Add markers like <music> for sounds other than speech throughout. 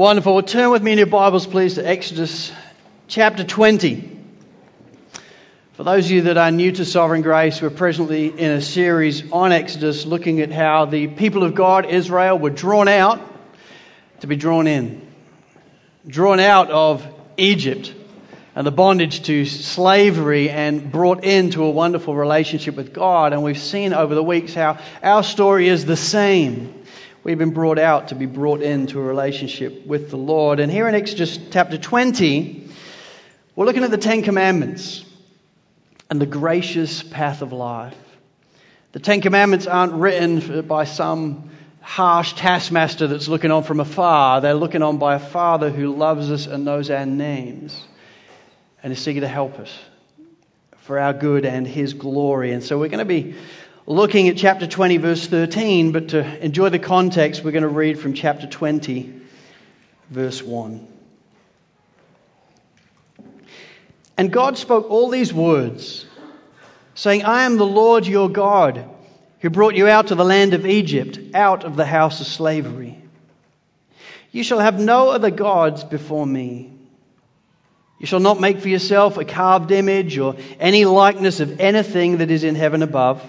Wonderful. Well, turn with me in your Bibles, please, to Exodus chapter 20. For those of you that are new to Sovereign Grace, we're presently in a series on Exodus looking at how the people of God, Israel, were drawn out to be drawn in. Drawn out of Egypt and the bondage to slavery and brought into a wonderful relationship with God. And we've seen over the weeks how our story is the same. We've been brought out to be brought into a relationship with the Lord. And here in Exodus chapter 20, we're looking at the Ten Commandments and the gracious path of life. The Ten Commandments aren't written by some harsh taskmaster that's looking on from afar. They're looking on by a Father who loves us and knows our names and is seeking to help us for our good and His glory. And so we're going to be looking at chapter 20, verse 13, but to enjoy the context, we're going to read from chapter 20, verse 1. And God spoke all these words, saying, I am the Lord your God, who brought you out of the land of Egypt, out of the house of slavery. You shall have no other gods before me. You shall not make for yourself a carved image or any likeness of anything that is in heaven above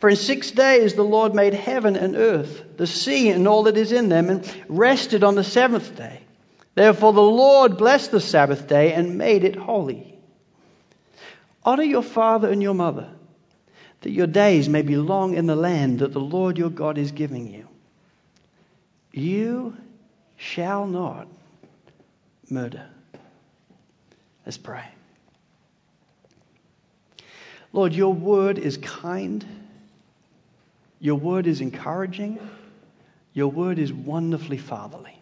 For in six days the Lord made heaven and earth, the sea and all that is in them, and rested on the seventh day. Therefore the Lord blessed the Sabbath day and made it holy. Honor your father and your mother, that your days may be long in the land that the Lord your God is giving you. You shall not murder. Let's pray. Lord, your word is kind your word is encouraging. Your word is wonderfully fatherly.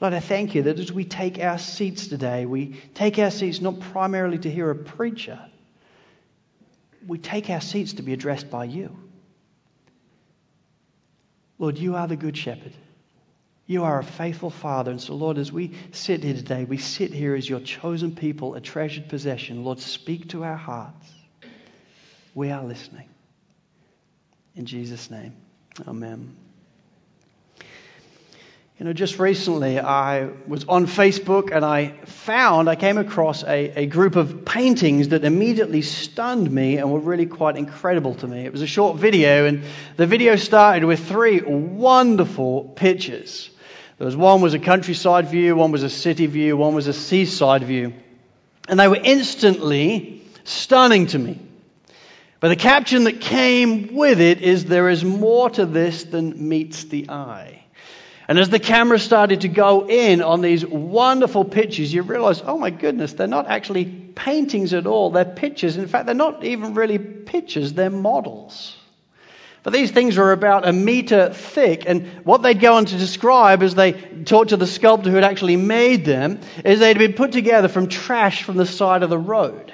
Lord, I thank you that as we take our seats today, we take our seats not primarily to hear a preacher, we take our seats to be addressed by you. Lord, you are the good shepherd. You are a faithful father. And so, Lord, as we sit here today, we sit here as your chosen people, a treasured possession. Lord, speak to our hearts. We are listening. In Jesus' name, amen. You know, just recently I was on Facebook and I found, I came across a, a group of paintings that immediately stunned me and were really quite incredible to me. It was a short video and the video started with three wonderful pictures. There was one was a countryside view, one was a city view, one was a seaside view. And they were instantly stunning to me. But the caption that came with it is there is more to this than meets the eye. And as the camera started to go in on these wonderful pictures, you realize, oh my goodness, they're not actually paintings at all. They're pictures. In fact, they're not even really pictures, they're models. But these things are about a meter thick, and what they'd go on to describe as they talked to the sculptor who had actually made them is they'd been put together from trash from the side of the road.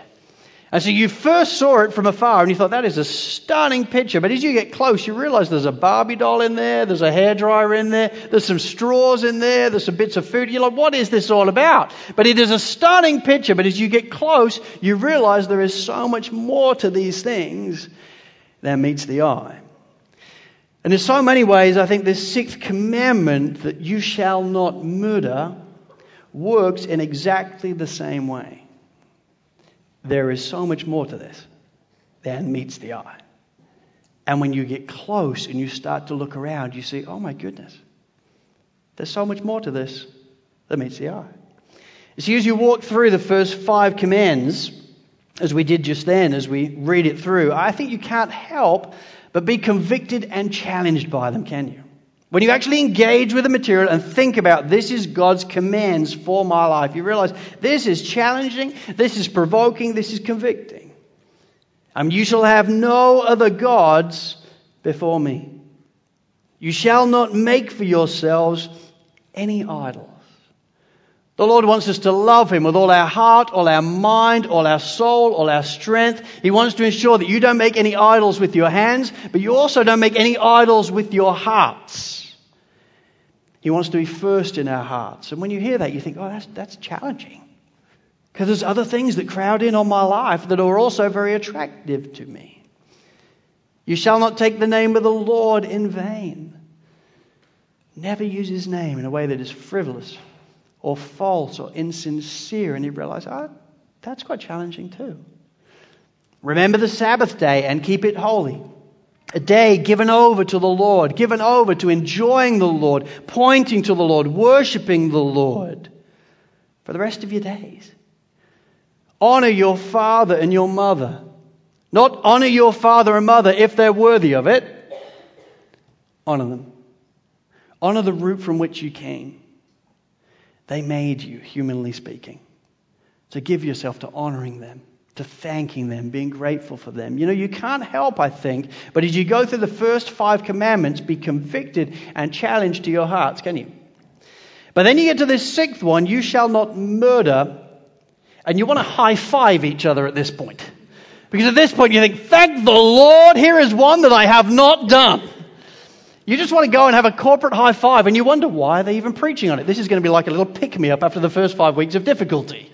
And so you first saw it from afar and you thought, that is a stunning picture. But as you get close, you realize there's a Barbie doll in there, there's a hairdryer in there, there's some straws in there, there's some bits of food. You're like, what is this all about? But it is a stunning picture. But as you get close, you realize there is so much more to these things than meets the eye. And in so many ways, I think this sixth commandment that you shall not murder works in exactly the same way. There is so much more to this than meets the eye. And when you get close and you start to look around, you see, oh my goodness, there's so much more to this than meets the eye. See, as you walk through the first five commands, as we did just then, as we read it through, I think you can't help but be convicted and challenged by them, can you? When you actually engage with the material and think about this is God's commands for my life, you realize this is challenging, this is provoking, this is convicting. Um, you shall have no other gods before me. You shall not make for yourselves any idols. The Lord wants us to love Him with all our heart, all our mind, all our soul, all our strength. He wants to ensure that you don't make any idols with your hands, but you also don't make any idols with your hearts. He wants to be first in our hearts. And when you hear that, you think, oh, that's, that's challenging. Because there's other things that crowd in on my life that are also very attractive to me. You shall not take the name of the Lord in vain. Never use his name in a way that is frivolous or false or insincere. And you realize, oh, that's quite challenging too. Remember the Sabbath day and keep it holy. A day given over to the Lord, given over to enjoying the Lord, pointing to the Lord, worshiping the Lord for the rest of your days. Honor your father and your mother. Not honor your father and mother if they're worthy of it. Honor them. Honor the root from which you came. They made you, humanly speaking. So give yourself to honoring them, to thanking them, being grateful for them. You know, you can't help, I think, but as you go through the first five commandments, be convicted and challenged to your hearts, can you? But then you get to this sixth one you shall not murder, and you want to high five each other at this point. Because at this point you think, thank the Lord, here is one that I have not done. You just want to go and have a corporate high five, and you wonder why are they even preaching on it. This is going to be like a little pick me up after the first five weeks of difficulty.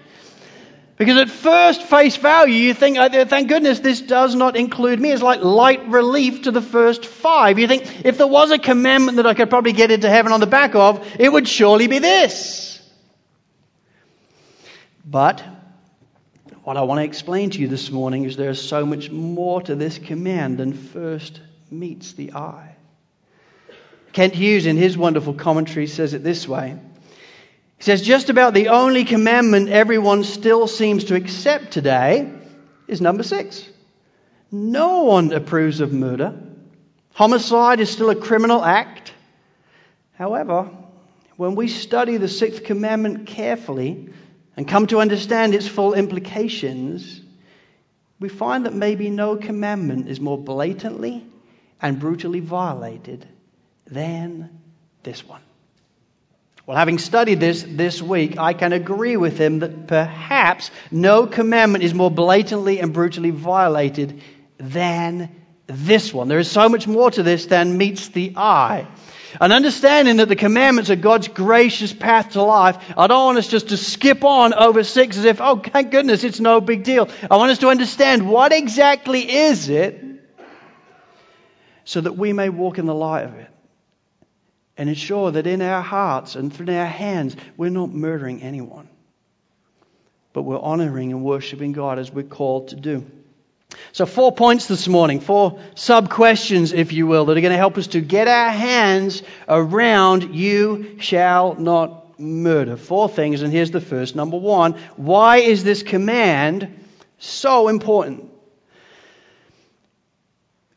Because at first face value, you think, oh, thank goodness this does not include me. It's like light relief to the first five. You think, if there was a commandment that I could probably get into heaven on the back of, it would surely be this. But what I want to explain to you this morning is there is so much more to this command than first meets the eye. Kent Hughes, in his wonderful commentary, says it this way. He says, just about the only commandment everyone still seems to accept today is number six. No one approves of murder. Homicide is still a criminal act. However, when we study the sixth commandment carefully and come to understand its full implications, we find that maybe no commandment is more blatantly and brutally violated than this one. Well, having studied this this week, I can agree with him that perhaps no commandment is more blatantly and brutally violated than this one. There is so much more to this than meets the eye. And understanding that the commandments are God's gracious path to life, I don't want us just to skip on over six as if, oh, thank goodness, it's no big deal. I want us to understand what exactly is it so that we may walk in the light of it and ensure that in our hearts and through our hands, we're not murdering anyone, but we're honoring and worshiping God as we're called to do. So, four points this morning, four sub questions, if you will, that are going to help us to get our hands around you shall not murder. Four things, and here's the first. Number one, why is this command so important?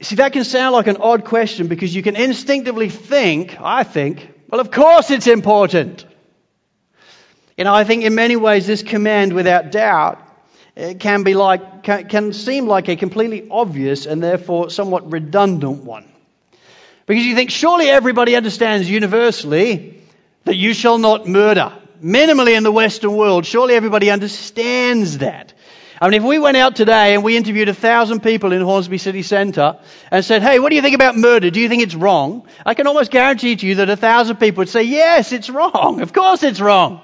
See, that can sound like an odd question because you can instinctively think, I think, well, of course it's important. You know, I think in many ways this command, without doubt, eh, can be like, can seem like a completely obvious and therefore somewhat redundant one. Because you think, surely everybody understands universally that you shall not murder. Minimally in the Western world, surely everybody understands that. I mean, if we went out today and we interviewed a thousand people in Hornsby City Centre and said, hey, what do you think about murder? Do you think it's wrong? I can almost guarantee to you that a thousand people would say, yes, it's wrong. Of course it's wrong.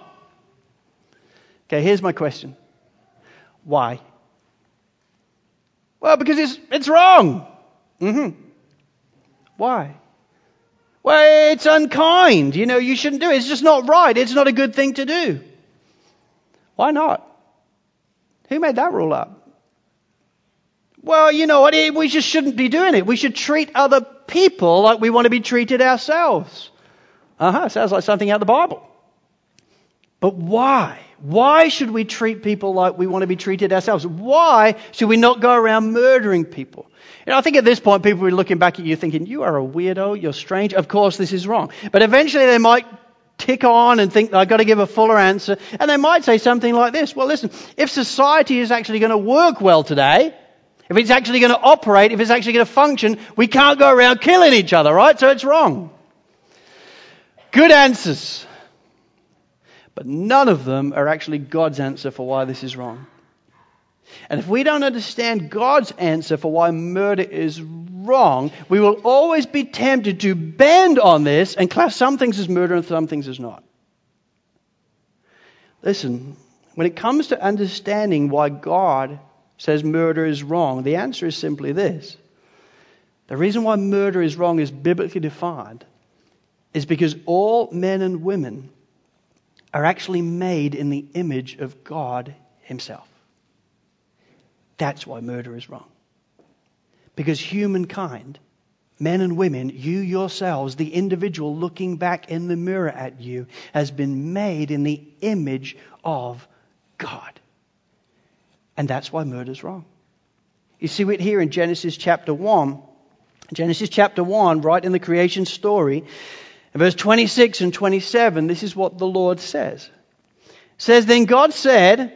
Okay, here's my question. Why? Well, because it's, it's wrong. Mm-hmm. Why? Well, it's unkind. You know, you shouldn't do it. It's just not right. It's not a good thing to do. Why not? Who made that rule up? Well, you know what? We just shouldn't be doing it. We should treat other people like we want to be treated ourselves. Uh huh. Sounds like something out of the Bible. But why? Why should we treat people like we want to be treated ourselves? Why should we not go around murdering people? You know, I think at this point people will be looking back at you thinking, you are a weirdo, you're strange. Of course, this is wrong. But eventually they might tick on and think, I've got to give a fuller answer. And they might say something like this. Well, listen, if society is actually going to work well today, if it's actually going to operate, if it's actually going to function, we can't go around killing each other, right? So it's wrong. Good answers. But none of them are actually God's answer for why this is wrong. And if we don't understand God's answer for why murder is wrong, we will always be tempted to bend on this and class some things as murder and some things as not. Listen, when it comes to understanding why God says murder is wrong, the answer is simply this. The reason why murder is wrong is biblically defined is because all men and women are actually made in the image of God Himself. That's why murder is wrong. Because humankind, men and women, you yourselves, the individual looking back in the mirror at you, has been made in the image of God. And that's why murder is wrong. You see it here in Genesis chapter 1. Genesis chapter 1, right in the creation story, verse 26 and 27, this is what the Lord says. It says, Then God said,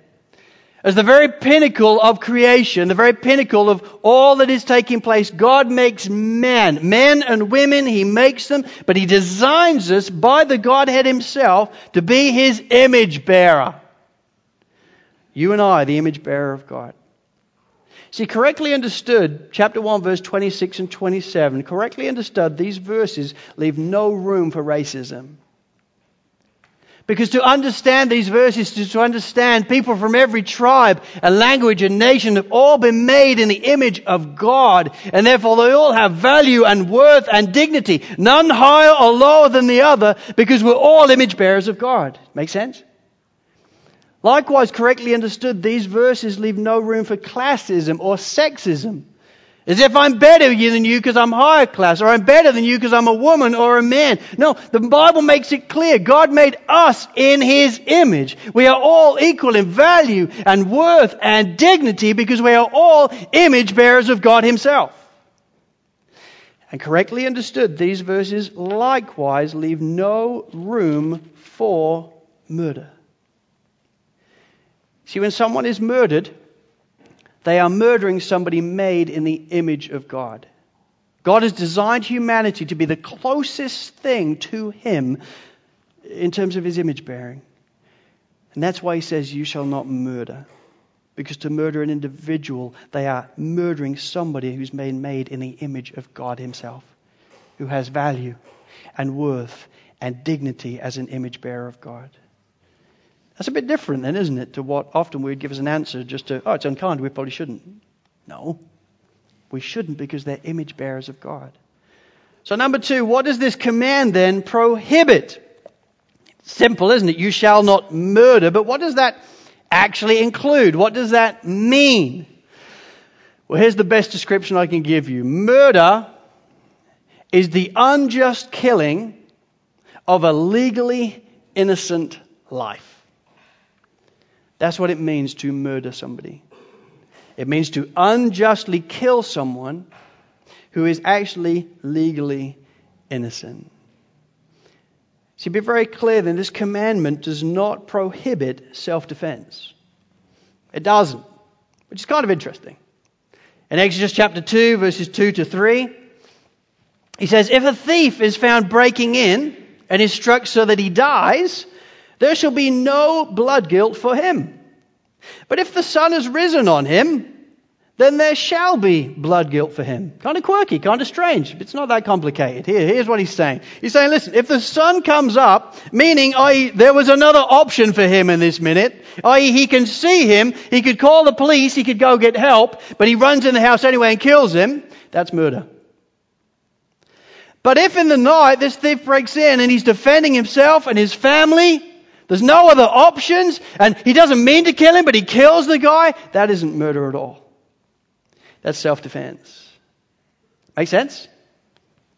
As the very pinnacle of creation, the very pinnacle of all that is taking place, God makes men, men and women, He makes them, but He designs us by the Godhead Himself to be His image bearer. You and I, the image bearer of God. See, correctly understood, chapter 1, verse 26 and 27, correctly understood, these verses leave no room for racism. Because to understand these verses is to understand people from every tribe and language and nation have all been made in the image of God. And therefore they all have value and worth and dignity. None higher or lower than the other because we're all image bearers of God. Make sense? Likewise, correctly understood, these verses leave no room for classism or sexism. As if I'm better than you because I'm higher class, or I'm better than you because I'm a woman or a man. No, the Bible makes it clear. God made us in His image. We are all equal in value and worth and dignity because we are all image bearers of God Himself. And correctly understood, these verses likewise leave no room for murder. See, when someone is murdered, they are murdering somebody made in the image of God. God has designed humanity to be the closest thing to Him in terms of His image bearing. And that's why He says, You shall not murder. Because to murder an individual, they are murdering somebody who's been made in the image of God Himself, who has value and worth and dignity as an image bearer of God. That's a bit different then, isn't it, to what often we'd give as an answer just to, oh, it's unkind, we probably shouldn't. No. We shouldn't because they're image bearers of God. So, number two, what does this command then prohibit? Simple, isn't it? You shall not murder, but what does that actually include? What does that mean? Well, here's the best description I can give you murder is the unjust killing of a legally innocent life. That's what it means to murder somebody. It means to unjustly kill someone who is actually legally innocent. See, be very clear then, this commandment does not prohibit self defense. It doesn't, which is kind of interesting. In Exodus chapter 2, verses 2 to 3, he says, If a thief is found breaking in and is struck so that he dies, there shall be no blood guilt for him. But if the sun has risen on him, then there shall be blood guilt for him. Kind of quirky, kind of strange. It's not that complicated. Here, here's what he's saying. He's saying, listen, if the sun comes up, meaning, i.e., there was another option for him in this minute, i.e., he can see him, he could call the police, he could go get help, but he runs in the house anyway and kills him, that's murder. But if in the night this thief breaks in and he's defending himself and his family, there's no other options, and he doesn't mean to kill him, but he kills the guy, that isn't murder at all. That's self defense. Make sense?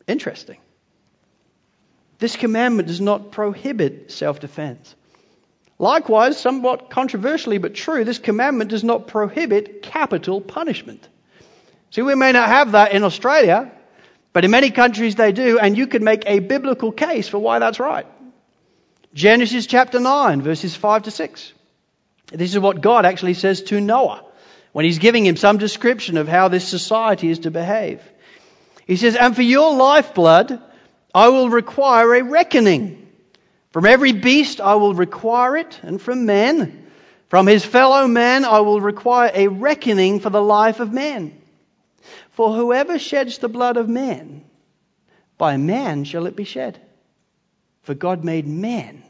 Interesting. This commandment does not prohibit self defense. Likewise, somewhat controversially but true, this commandment does not prohibit capital punishment. See, we may not have that in Australia, but in many countries they do, and you could make a biblical case for why that's right. Genesis chapter 9, verses 5 to 6. This is what God actually says to Noah when he's giving him some description of how this society is to behave. He says, And for your lifeblood, I will require a reckoning. From every beast I will require it, and from man. From his fellow man I will require a reckoning for the life of man. For whoever sheds the blood of man, by man shall it be shed. For God made man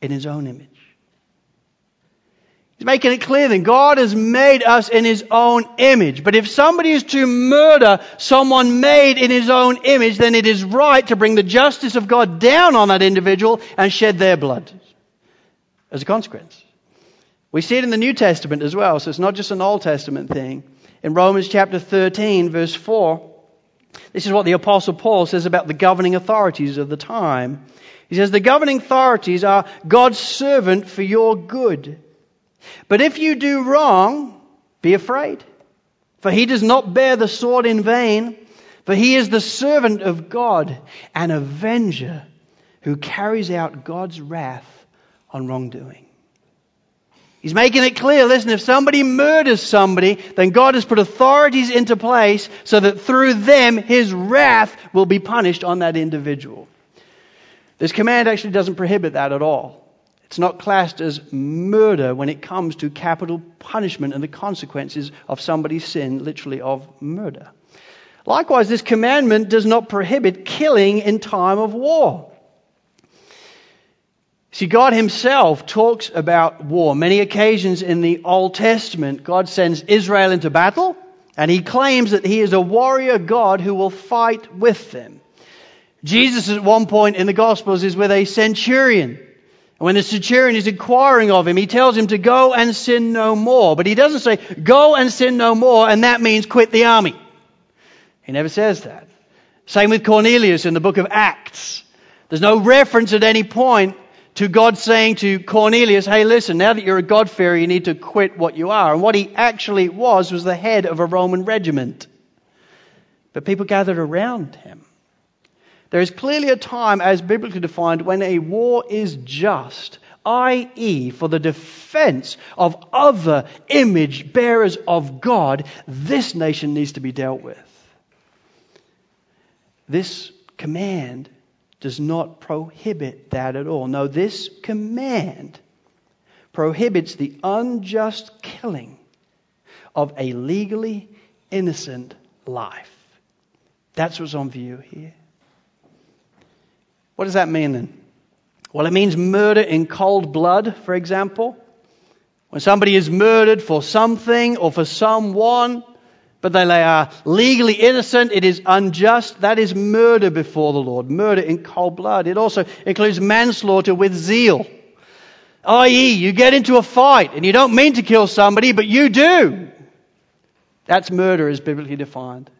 in his own image. He's making it clear then God has made us in His own image. But if somebody is to murder someone made in His own image, then it is right to bring the justice of God down on that individual and shed their blood as a consequence. We see it in the New Testament as well, so it's not just an Old Testament thing. In Romans chapter 13, verse 4, this is what the Apostle Paul says about the governing authorities of the time. He says, The governing authorities are God's servant for your good but if you do wrong, be afraid. For he does not bear the sword in vain, for he is the servant of God, an avenger who carries out God's wrath on wrongdoing. He's making it clear listen, if somebody murders somebody, then God has put authorities into place so that through them his wrath will be punished on that individual. This command actually doesn't prohibit that at all. It's not classed as murder when it comes to capital punishment and the consequences of somebody's sin, literally of murder. Likewise, this commandment does not prohibit killing in time of war. See, God Himself talks about war. Many occasions in the Old Testament, God sends Israel into battle, and He claims that He is a warrior God who will fight with them. Jesus, at one point in the Gospels, is with a centurion and when the centurion is inquiring of him, he tells him to go and sin no more. But he doesn't say, go and sin no more, and that means quit the army. He never says that. Same with Cornelius in the book of Acts. There's no reference at any point to God saying to Cornelius, hey, listen, now that you're a God-fearer, you need to quit what you are. And what he actually was was the head of a Roman regiment. But people gathered around him. There is clearly a time, as biblically defined, when a war is just, i.e., for the defense of other image bearers of God, this nation needs to be dealt with. This command does not prohibit that at all. No, this command prohibits the unjust killing of a legally innocent life. That's what's on view here. What does that mean then? Well, it means murder in cold blood, for example. When somebody is murdered for something or for someone, but they are legally innocent, it is unjust. That is murder before the Lord. Murder in cold blood. It also includes manslaughter with zeal. I.e., you get into a fight and you don't mean to kill somebody, but you do. That's murder as biblically defined.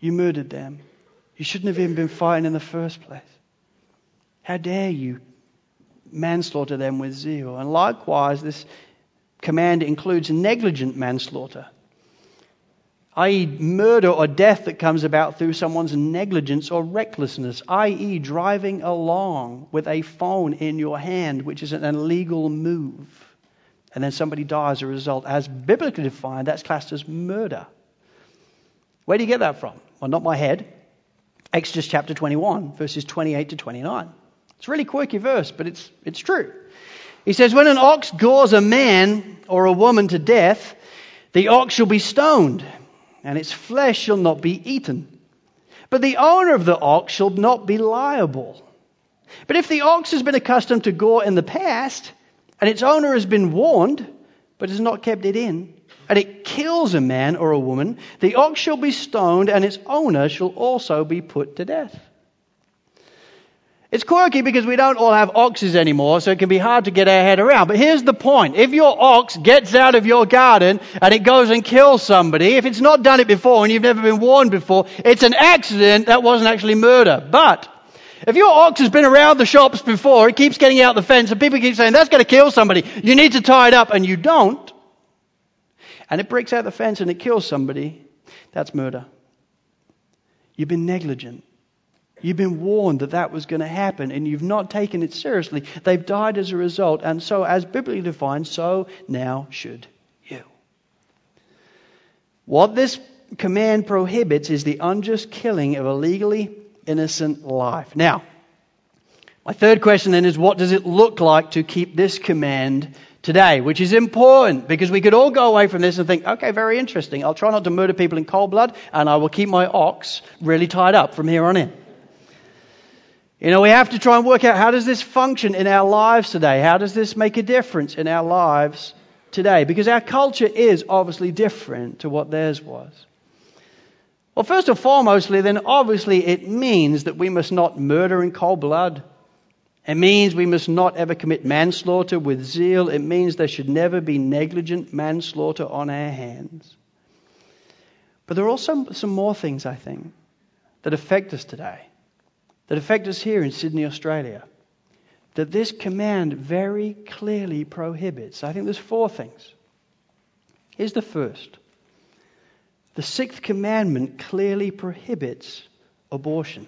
You murdered them. You shouldn't have even been fighting in the first place. How dare you manslaughter them with zeal? And likewise, this command includes negligent manslaughter, i.e., murder or death that comes about through someone's negligence or recklessness, i.e., driving along with a phone in your hand, which is an illegal move, and then somebody dies as a result. As biblically defined, that's classed as murder. Where do you get that from? Well, not my head. Exodus chapter 21, verses 28 to 29. It's a really quirky verse, but it's, it's true. He says, When an ox gores a man or a woman to death, The ox shall be stoned, and its flesh shall not be eaten. But the owner of the ox shall not be liable. But if the ox has been accustomed to gore in the past, and its owner has been warned, but has not kept it in, and it kills a man or a woman, the ox shall be stoned, and its owner shall also be put to death. It's quirky because we don't all have oxes anymore, so it can be hard to get our head around. But here's the point. If your ox gets out of your garden and it goes and kills somebody, if it's not done it before and you've never been warned before, it's an accident. That wasn't actually murder. But if your ox has been around the shops before, it keeps getting out the fence and people keep saying, that's going to kill somebody. You need to tie it up and you don't. And it breaks out the fence and it kills somebody. That's murder. You've been negligent. You've been warned that that was going to happen and you've not taken it seriously. They've died as a result. And so, as biblically defined, so now should you. What this command prohibits is the unjust killing of a legally innocent life. Now, my third question then is what does it look like to keep this command today? Which is important because we could all go away from this and think, okay, very interesting. I'll try not to murder people in cold blood and I will keep my ox really tied up from here on in. You know, we have to try and work out how does this function in our lives today? How does this make a difference in our lives today? Because our culture is obviously different to what theirs was. Well, first and foremostly, then obviously it means that we must not murder in cold blood. It means we must not ever commit manslaughter with zeal. It means there should never be negligent manslaughter on our hands. But there are also some more things, I think, that affect us today that affect us here in Sydney, Australia, that this command very clearly prohibits. I think there's four things. Here's the first the sixth commandment clearly prohibits abortion.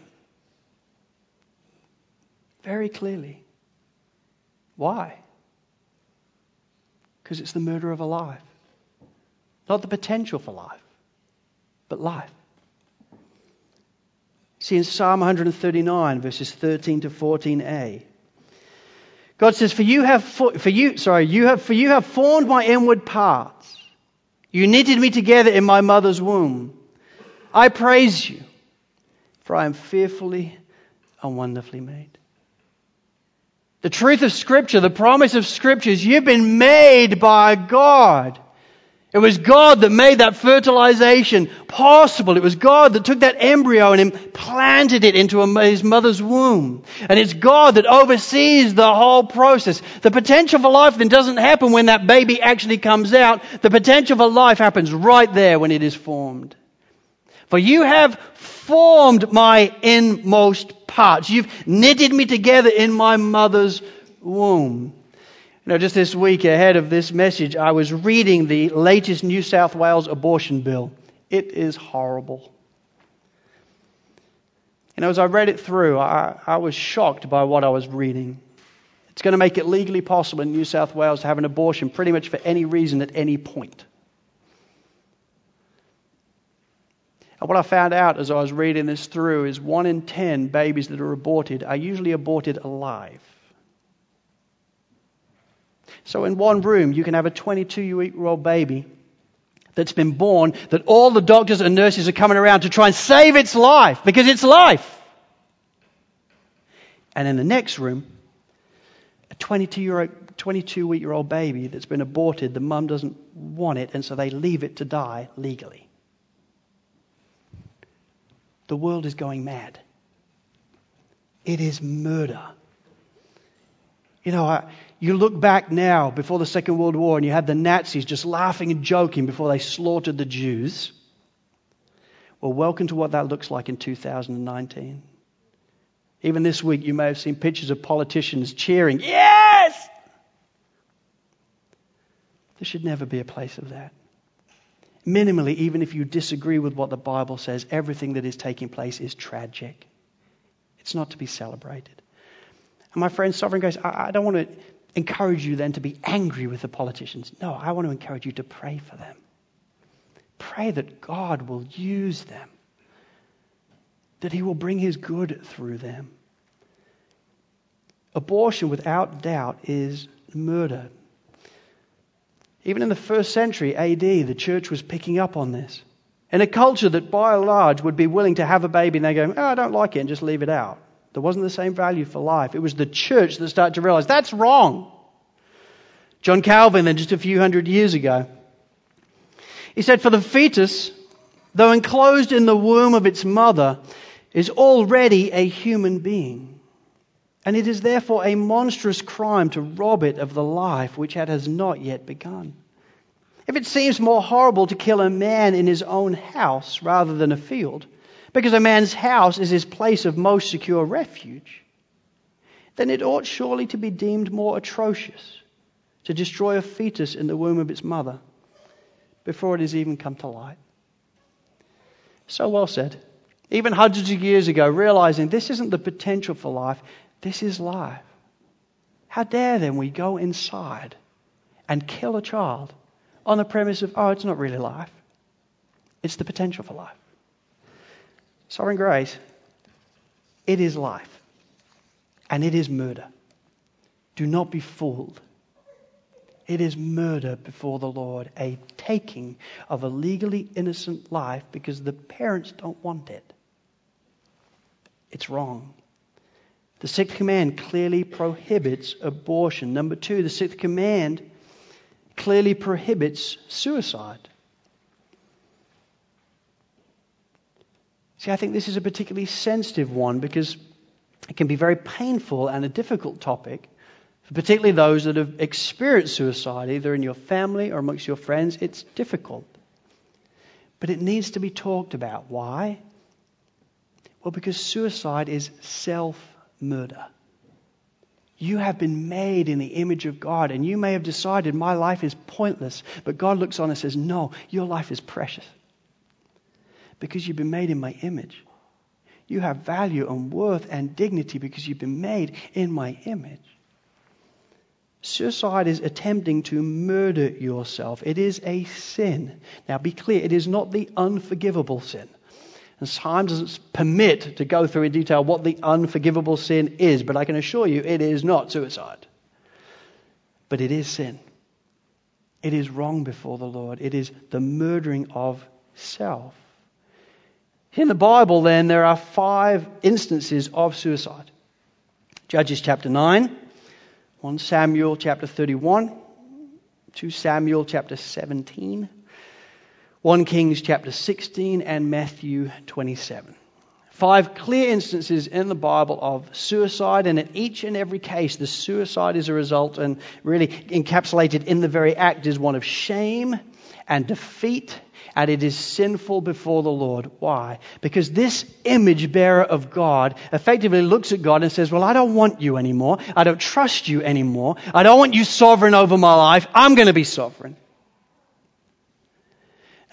Very clearly. Why? Because it's the murder of a life. Not the potential for life, but life. See in Psalm 139, verses 13 to 14a. God says, For you have, for you, sorry, you have, for you have formed my inward parts. You knitted me together in my mother's womb. I praise you, for I am fearfully and wonderfully made. The truth of Scripture, the promise of Scripture is you've been made by God. It was God that made that fertilization possible. It was God that took that embryo and implanted it into his mother's womb. And it's God that oversees the whole process. The potential for life then doesn't happen when that baby actually comes out. The potential for life happens right there when it is formed. For you have formed my inmost parts. You've knitted me together in my mother's womb. You know, just this week ahead of this message, I was reading the latest New South Wales abortion bill. It is horrible. You know, as I read it through, I, I was shocked by what I was reading. It's going to make it legally possible in New South Wales to have an abortion pretty much for any reason at any point. And what I found out as I was reading this through is one in ten babies that are aborted are usually aborted alive. So, in one room, you can have a 22 year old baby that's been born that all the doctors and nurses are coming around to try and save its life because it's life. And in the next room, a 22 year old 22 week year old baby that's been aborted, the mum doesn't want it, and so they leave it to die legally. The world is going mad. It is murder. You know, I, you look back now before the Second World War and you had the Nazis just laughing and joking before they slaughtered the Jews. Well, welcome to what that looks like in 2019. Even this week, you may have seen pictures of politicians cheering, Yes! There should never be a place of that. Minimally, even if you disagree with what the Bible says, everything that is taking place is tragic. It's not to be celebrated. And my friend, Sovereign Grace, I, I don't want to encourage you then to be angry with the politicians. No, I want to encourage you to pray for them. Pray that God will use them, that He will bring His good through them. Abortion, without doubt, is murder. Even in the first century AD, the church was picking up on this. In a culture that by and large would be willing to have a baby and they go, oh, I don't like it, and just leave it out. There wasn't the same value for life. It was the church that started to realize that's wrong. John Calvin, then just a few hundred years ago, he said, For the fetus, though enclosed in the womb of its mother, is already a human being. And it is therefore a monstrous crime to rob it of the life which it has not yet begun. If it seems more horrible to kill a man in his own house rather than a field, because a man's house is his place of most secure refuge, then it ought surely to be deemed more atrocious to destroy a fetus in the womb of its mother before it has even come to light. So well said. Even hundreds of years ago, realizing this isn't the potential for life, this is life. How dare then we go inside and kill a child on the premise of, oh, it's not really life, it's the potential for life. Sovereign grace, it is life and it is murder. Do not be fooled. It is murder before the Lord, a taking of a legally innocent life because the parents don't want it. It's wrong. The sixth command clearly prohibits abortion. Number two, the sixth command clearly prohibits suicide. See, I think this is a particularly sensitive one because it can be very painful and a difficult topic particularly those that have experienced suicide, either in your family or amongst your friends, it's difficult. But it needs to be talked about. Why? Well, because suicide is self murder. You have been made in the image of God, and you may have decided my life is pointless, but God looks on and says, No, your life is precious. Because you've been made in my image. You have value and worth and dignity because you've been made in my image. Suicide is attempting to murder yourself. It is a sin. Now, be clear, it is not the unforgivable sin. And time doesn't permit to go through in detail what the unforgivable sin is, but I can assure you it is not suicide. But it is sin. It is wrong before the Lord. It is the murdering of self. In the Bible, then, there are five instances of suicide Judges chapter 9. 1 Samuel chapter 31, 2 Samuel chapter 17, 1 Kings chapter 16, and Matthew 27. Five clear instances in the Bible of suicide, and in each and every case, the suicide is a result, and really encapsulated in the very act is one of shame and defeat and it is sinful before the Lord. Why? Because this image bearer of God effectively looks at God and says, Well, I don't want you anymore. I don't trust you anymore. I don't want you sovereign over my life. I'm going to be sovereign.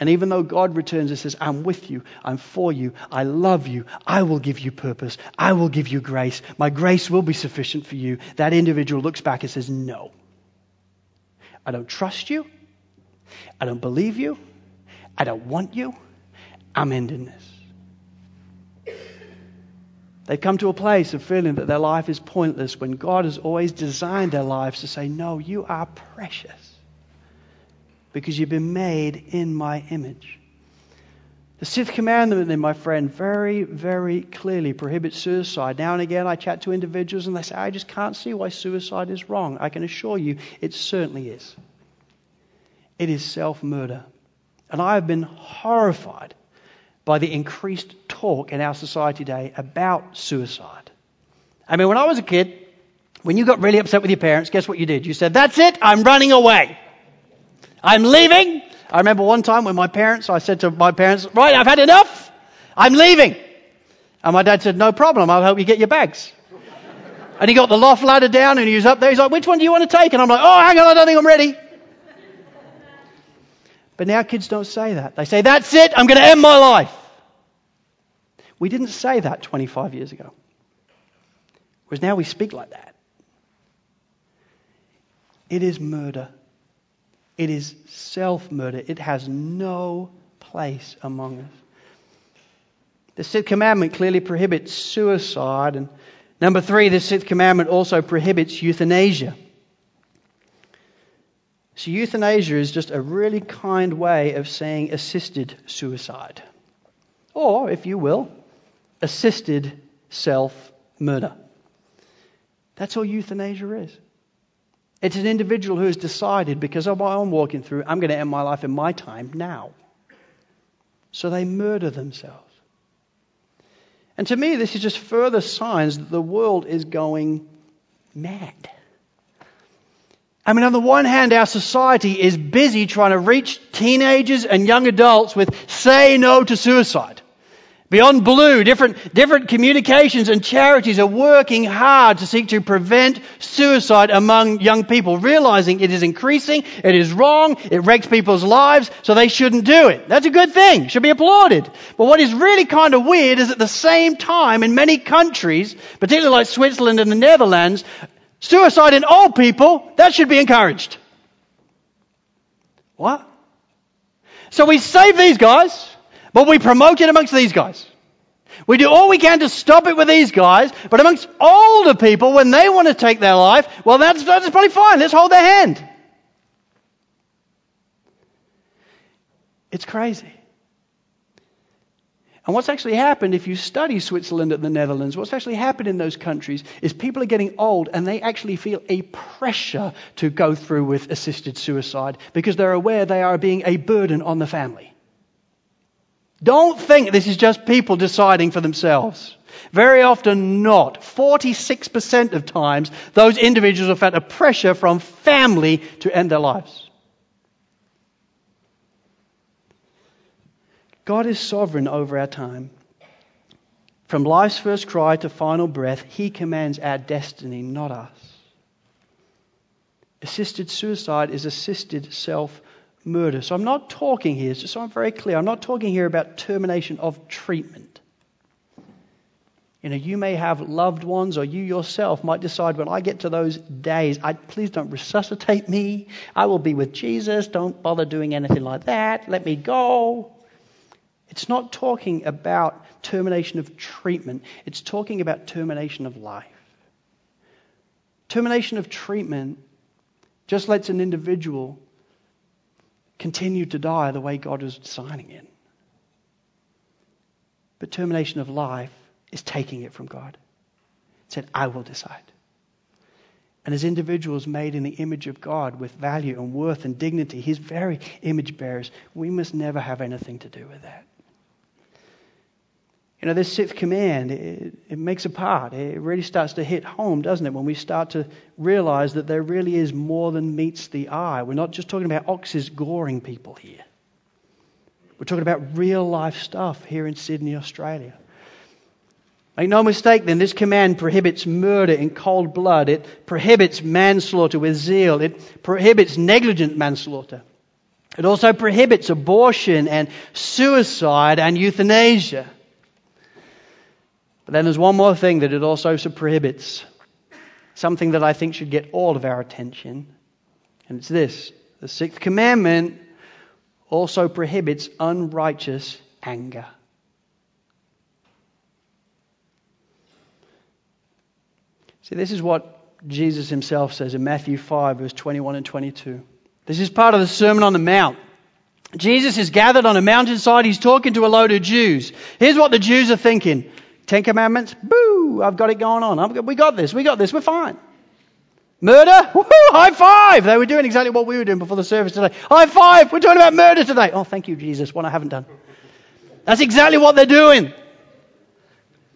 And even though God returns and says, I'm with you, I'm for you, I love you, I will give you purpose, I will give you grace, my grace will be sufficient for you, that individual looks back and says, No. I don't trust you. I don't believe you. I don't want you. I'm ending this. They've come to a place of feeling that their life is pointless when God has always designed their lives to say, No, you are precious because you've been made in my image. The sixth commandment, then, my friend, very, very clearly prohibits suicide. Now and again, I chat to individuals and they say, I just can't see why suicide is wrong. I can assure you, it certainly is. It is self murder. And I have been horrified by the increased talk in our society today about suicide. I mean, when I was a kid, when you got really upset with your parents, guess what you did? You said, That's it, I'm running away. I'm leaving. I remember one time when my parents, I said to my parents, Right, I've had enough. I'm leaving. And my dad said, No problem, I'll help you get your bags. And he got the loft ladder down and he was up there. He's like, Which one do you want to take? And I'm like, Oh, hang on, I don't think I'm ready. But now kids don't say that. They say, That's it, I'm going to end my life. We didn't say that 25 years ago. Whereas now we speak like that. It is murder. It is self murder. It has no place among us. The sixth commandment clearly prohibits suicide. And number three, the sixth commandment also prohibits euthanasia. So, euthanasia is just a really kind way of saying assisted suicide. Or, if you will, assisted self murder. That's all euthanasia is. It's an individual who has decided, because of what I'm walking through, I'm going to end my life in my time now. So they murder themselves. And to me, this is just further signs that the world is going mad. I mean, on the one hand, our society is busy trying to reach teenagers and young adults with say no to suicide. Beyond Blue, different, different communications and charities are working hard to seek to prevent suicide among young people, realizing it is increasing, it is wrong, it wrecks people's lives, so they shouldn't do it. That's a good thing, should be applauded. But what is really kind of weird is at the same time, in many countries, particularly like Switzerland and the Netherlands, suicide in old people, that should be encouraged. What? So we save these guys, but we promote it amongst these guys. We do all we can to stop it with these guys, but amongst older people, when they want to take their life, well, that's, that's probably fine. Let's hold their hand. It's crazy. And what's actually happened, if you study Switzerland and the Netherlands, what's actually happened in those countries is people are getting old and they actually feel a pressure to go through with assisted suicide because they're aware they are being a burden on the family. Don't think this is just people deciding for themselves. Very often not. 46% of times, those individuals have felt a pressure from family to end their lives. God is sovereign over our time. From life's first cry to final breath, He commands our destiny, not us. Assisted suicide is assisted self murder. So I'm not talking here, just so I'm very clear, I'm not talking here about termination of treatment. You know, you may have loved ones, or you yourself might decide when I get to those days, I, please don't resuscitate me. I will be with Jesus. Don't bother doing anything like that. Let me go. It's not talking about termination of treatment, it's talking about termination of life. Termination of treatment just lets an individual continue to die the way God is designing it. But termination of life is taking it from God. It said, I will decide. And as individuals made in the image of God with value and worth and dignity, his very image bearers, we must never have anything to do with that. You know, this sixth command, it, it, makes a part. It really starts to hit home, doesn't it, when we start to realize that there really is more than meets the eye. We're not just talking about oxes goring people here. We're talking about real life stuff here in Sydney, Australia. Make no mistake then, this command prohibits murder in cold blood. It prohibits manslaughter with zeal. It prohibits negligent manslaughter. It also prohibits abortion and suicide and euthanasia. But then there's one more thing that it also prohibits. Something that I think should get all of our attention. And it's this the sixth commandment also prohibits unrighteous anger. See, this is what Jesus himself says in Matthew 5, verse 21 and 22. This is part of the Sermon on the Mount. Jesus is gathered on a mountainside. He's talking to a load of Jews. Here's what the Jews are thinking Ten Commandments, boo, I've got it going on. we got this, we got this, we're fine. Murder? Woo-hoo, high five! They were doing exactly what we were doing before the service today. High five! We're talking about murder today. Oh, thank you, Jesus, what I haven't done. That's exactly what they're doing.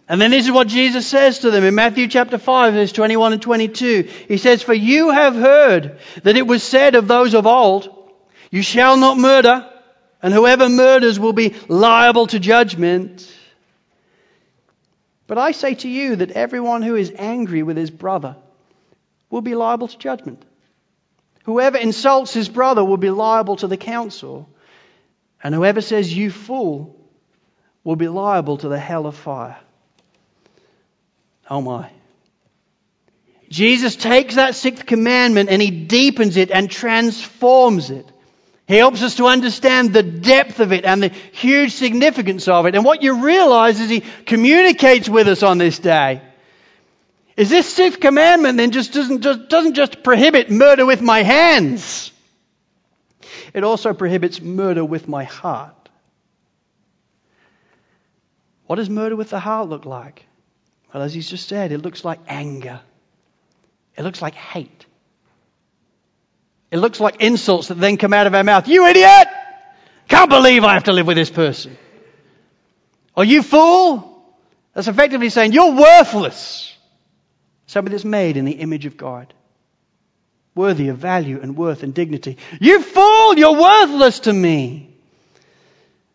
And then this is what Jesus says to them in Matthew chapter 5, verse 21 and 22. He says, For you have heard that it was said of those of old, You shall not murder, and whoever murders will be liable to judgment. But I say to you that everyone who is angry with his brother will be liable to judgment. Whoever insults his brother will be liable to the council. And whoever says, You fool, will be liable to the hell of fire. Oh my. Jesus takes that sixth commandment and he deepens it and transforms it. He helps us to understand the depth of it and the huge significance of it. And what you realize is he communicates with us on this day. Is this sixth commandment then just doesn't just, doesn't just prohibit murder with my hands. It also prohibits murder with my heart. What does murder with the heart look like? Well, as he's just said, it looks like anger. It looks like hate. It looks like insults that then come out of our mouth. You idiot! Can't believe I have to live with this person. Or you fool! That's effectively saying, You're worthless. Somebody that's made in the image of God, worthy of value and worth and dignity. You fool! You're worthless to me.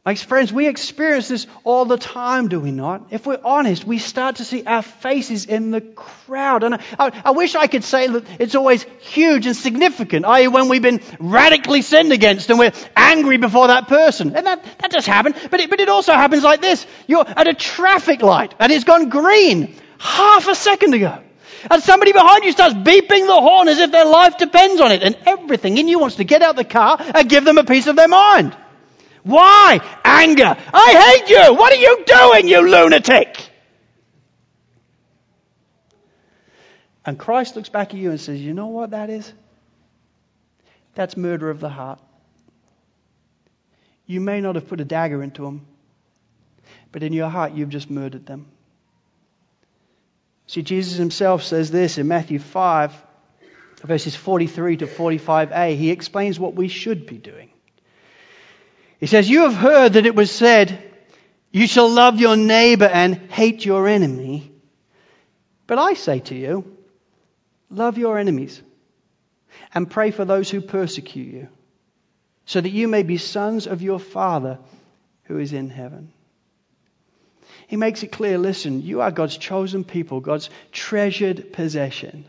My friends, we experience this all the time, do we not? If we're honest, we start to see our faces in the crowd. And I, I wish I could say that it's always huge and significant, i.e., when we've been radically sinned against and we're angry before that person. And that, that does happen. But it, but it also happens like this you're at a traffic light and it's gone green half a second ago. And somebody behind you starts beeping the horn as if their life depends on it. And everything in you wants to get out of the car and give them a piece of their mind. Why? Anger. I hate you. What are you doing, you lunatic? And Christ looks back at you and says, You know what that is? That's murder of the heart. You may not have put a dagger into them, but in your heart you've just murdered them. See, Jesus himself says this in Matthew 5, verses 43 to 45a. He explains what we should be doing. He says, You have heard that it was said, You shall love your neighbor and hate your enemy. But I say to you, love your enemies and pray for those who persecute you, so that you may be sons of your Father who is in heaven. He makes it clear listen, you are God's chosen people, God's treasured possession.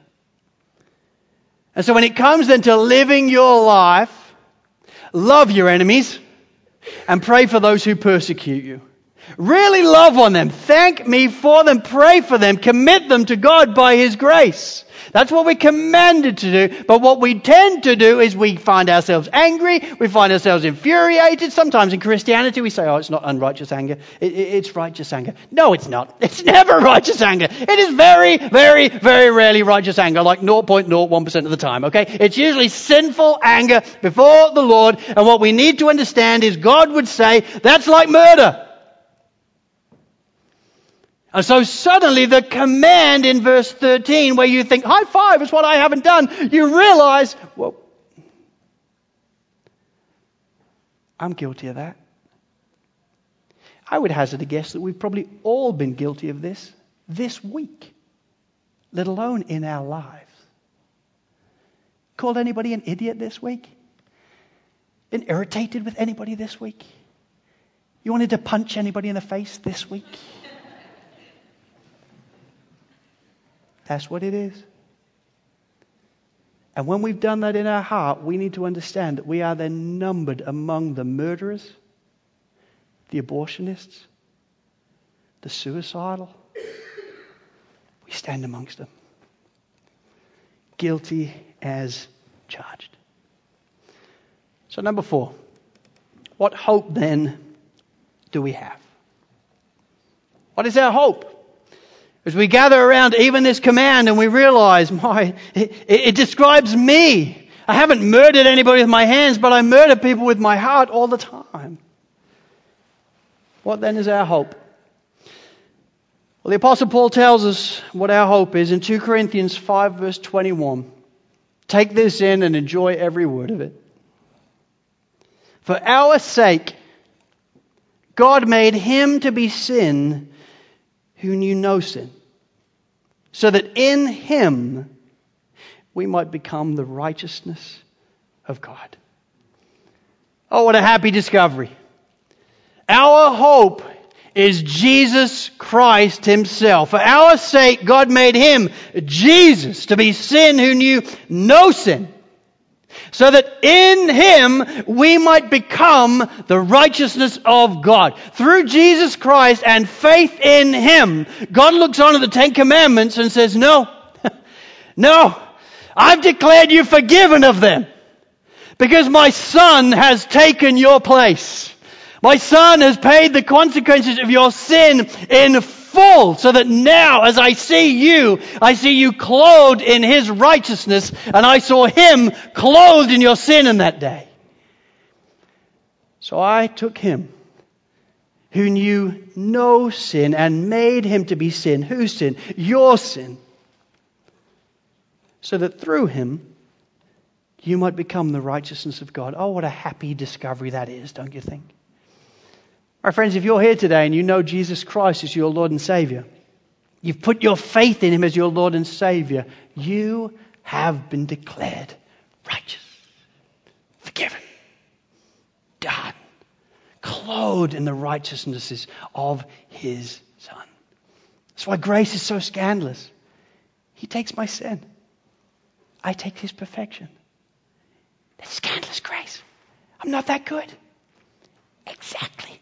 And so when it comes then to living your life, love your enemies and pray for those who persecute you. Really love on them. Thank me for them. Pray for them. Commit them to God by His grace. That's what we're commanded to do. But what we tend to do is we find ourselves angry. We find ourselves infuriated. Sometimes in Christianity we say, oh, it's not unrighteous anger. It, it, it's righteous anger. No, it's not. <laughs> It's never righteous anger. It is very, very, very rarely righteous anger, like 0.01% of the time, okay? It's usually sinful anger before the Lord. And what we need to understand is God would say, that's like murder. And so suddenly the command in verse 13 where you think, high five is what I haven't done, you realize, well, I'm guilty of that. I would hazard a guess that we've probably all been guilty of this this week, let alone in our lives. Called anybody an idiot this week? Been irritated with anybody this week? You wanted to punch anybody in the face this week? That's what it is. And when we've done that in our heart, we need to understand that we are then numbered among the murderers, the abortionists, the suicidal. We stand amongst them. Guilty as charged. So, number four, what hope then do we have? What is our hope? As we gather around even this command and we realize, my, it, it, describes me. I haven't murdered anybody with my hands, but I murder people with my heart all the time. What then is our hope? Well, the Apostle Paul tells us what our hope is in 2 Corinthians 5, verse 21. Take this in and enjoy every word of it. For our sake, God made him to be sin who knew no sin, so that in him we might become the righteousness of God. Oh, what a happy discovery. Our hope is Jesus Christ Himself. For our sake, God made Him, Jesus, to be sin who knew no sin so that in him we might become the righteousness of God. Through Jesus Christ and faith in him, God looks on at the Ten Commandments and says, No, <laughs> no, I've declared you forgiven of them because my Son has taken your place. My Son has paid the consequences of your sin in full, so that now as I see you, I see you clothed in His righteousness, and I saw Him clothed in your sin in that day. So I took him who knew no sin and made him to be sin. Whose sin? Your sin. So that through him you might become the righteousness of God. Oh, what a happy discovery that is, don't you think? My friends, if you're here today and you know Jesus Christ is your Lord and Savior, you've put your faith in him as your Lord and Savior, you have been declared righteous, forgiven, done clothed in the righteousnesses of his Son. That's why grace is so scandalous. He takes my sin, I take his perfection. That's scandalous grace. I'm not that good. Exactly.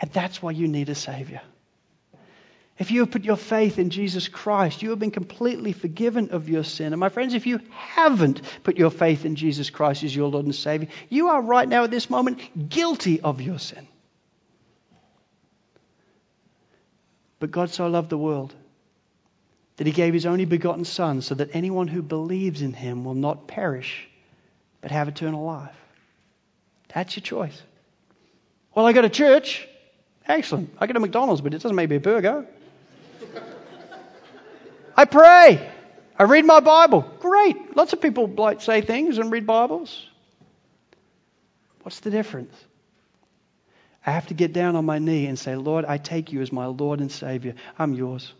And that's why you need a Savior. If you have put your faith in Jesus Christ, you have been completely forgiven of your sin. And my friends, if you haven't put your faith in Jesus Christ as your Lord and Savior, you are right now at this moment guilty of your sin. But God so loved the world that he gave his only begotten Son so that anyone who believes in him will not perish but have eternal life. That's your choice. Well, I go to church. Excellent. I go to McDonald's, but it doesn't make me a burger. I pray. I read my Bible. Great. Lots of people like say things and read Bibles. What's the difference? I have to get down on my knee and say, Lord, I take you as my Lord and Savior. I'm yours.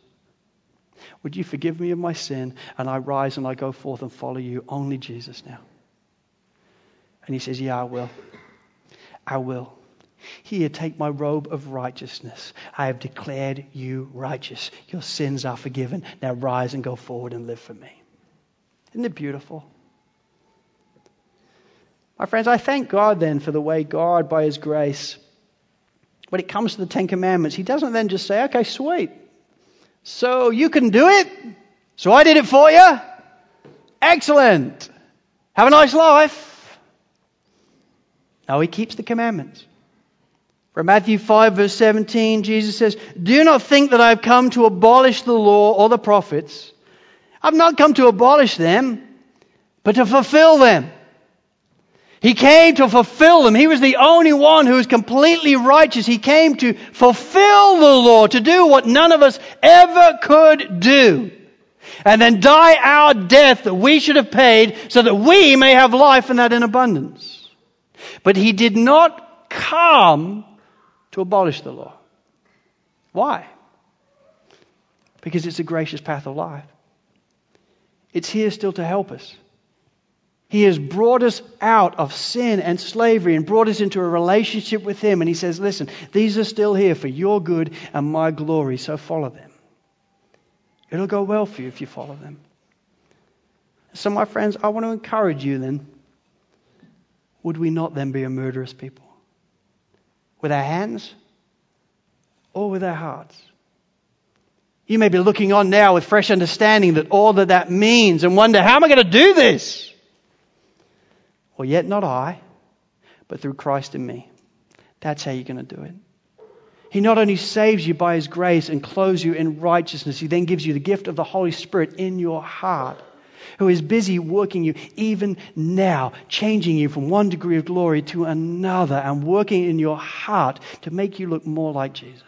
Would you forgive me of my sin? And I rise and I go forth and follow you, only Jesus now. And he says, Yeah, I will. I will. Here, take my robe of righteousness. I have declared you righteous. Your sins are forgiven. Now rise and go forward and live for me. Isn't it beautiful? My friends, I thank God then for the way God, by His grace, when it comes to the Ten Commandments, He doesn't then just say, okay, sweet. So you can do it. So I did it for you. Excellent. Have a nice life. No, He keeps the commandments. From Matthew 5, verse 17, Jesus says, Do not think that I have come to abolish the law or the prophets. I've not come to abolish them, but to fulfill them. He came to fulfill them. He was the only one who was completely righteous. He came to fulfill the law, to do what none of us ever could do. And then die our death that we should have paid so that we may have life and that in abundance. But he did not come to abolish the law. Why? Because it's a gracious path of life. It's here still to help us. He has brought us out of sin and slavery and brought us into a relationship with Him. And He says, Listen, these are still here for your good and my glory, so follow them. It'll go well for you if you follow them. So, my friends, I want to encourage you then. Would we not then be a murderous people? With our hands or with our hearts? You may be looking on now with fresh understanding that all that that means and wonder, how am I going to do this? Well, yet not I, but through Christ in me. That's how you're going to do it. He not only saves you by His grace and clothes you in righteousness, He then gives you the gift of the Holy Spirit in your heart who is busy working you even now, changing you from one degree of glory to another and working in your heart to make you look more like Jesus.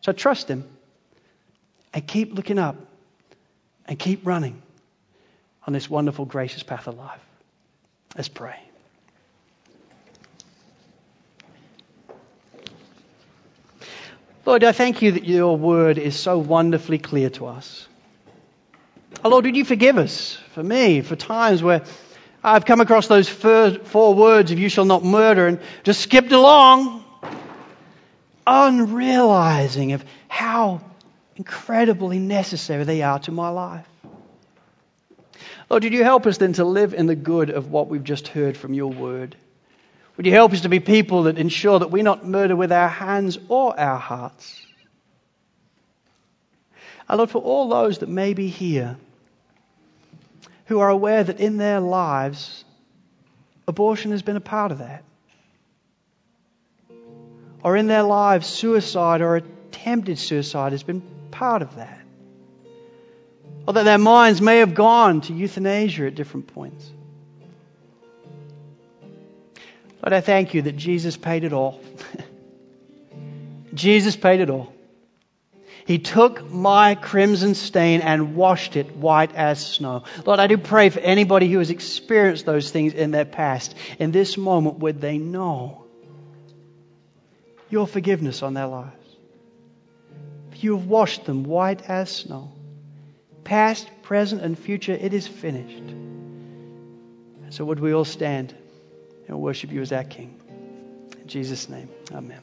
So trust Him and keep looking up and keep running on this wonderful, gracious path of life. Let's pray. Lord, I thank you that your word is so wonderfully clear to us. Oh Lord, would you forgive us for me, for times where I've come across those four words of you shall not murder and just skipped along, unrealizing of how incredibly necessary they are to my life. Lord, would you help us then to live in the good of what we've just heard from your word? Would you help us to be people that ensure that we not murder with our hands or our hearts? And Lord, for all those that may be here who are aware that in their lives, abortion has been a part of that. Or in their lives, suicide or attempted suicide has been part of that. Or that their minds may have gone to euthanasia at different points. Lord, I thank you that Jesus paid it all. <laughs> Jesus paid it all. He took my crimson stain and washed it white as snow. Lord, I do pray for anybody who has experienced those things in their past. In this moment, would they know your forgiveness on their lives? You have washed them white as snow. Past, present, and future, it is finished. So would we all stand and worship you as our King? In Jesus' name, amen.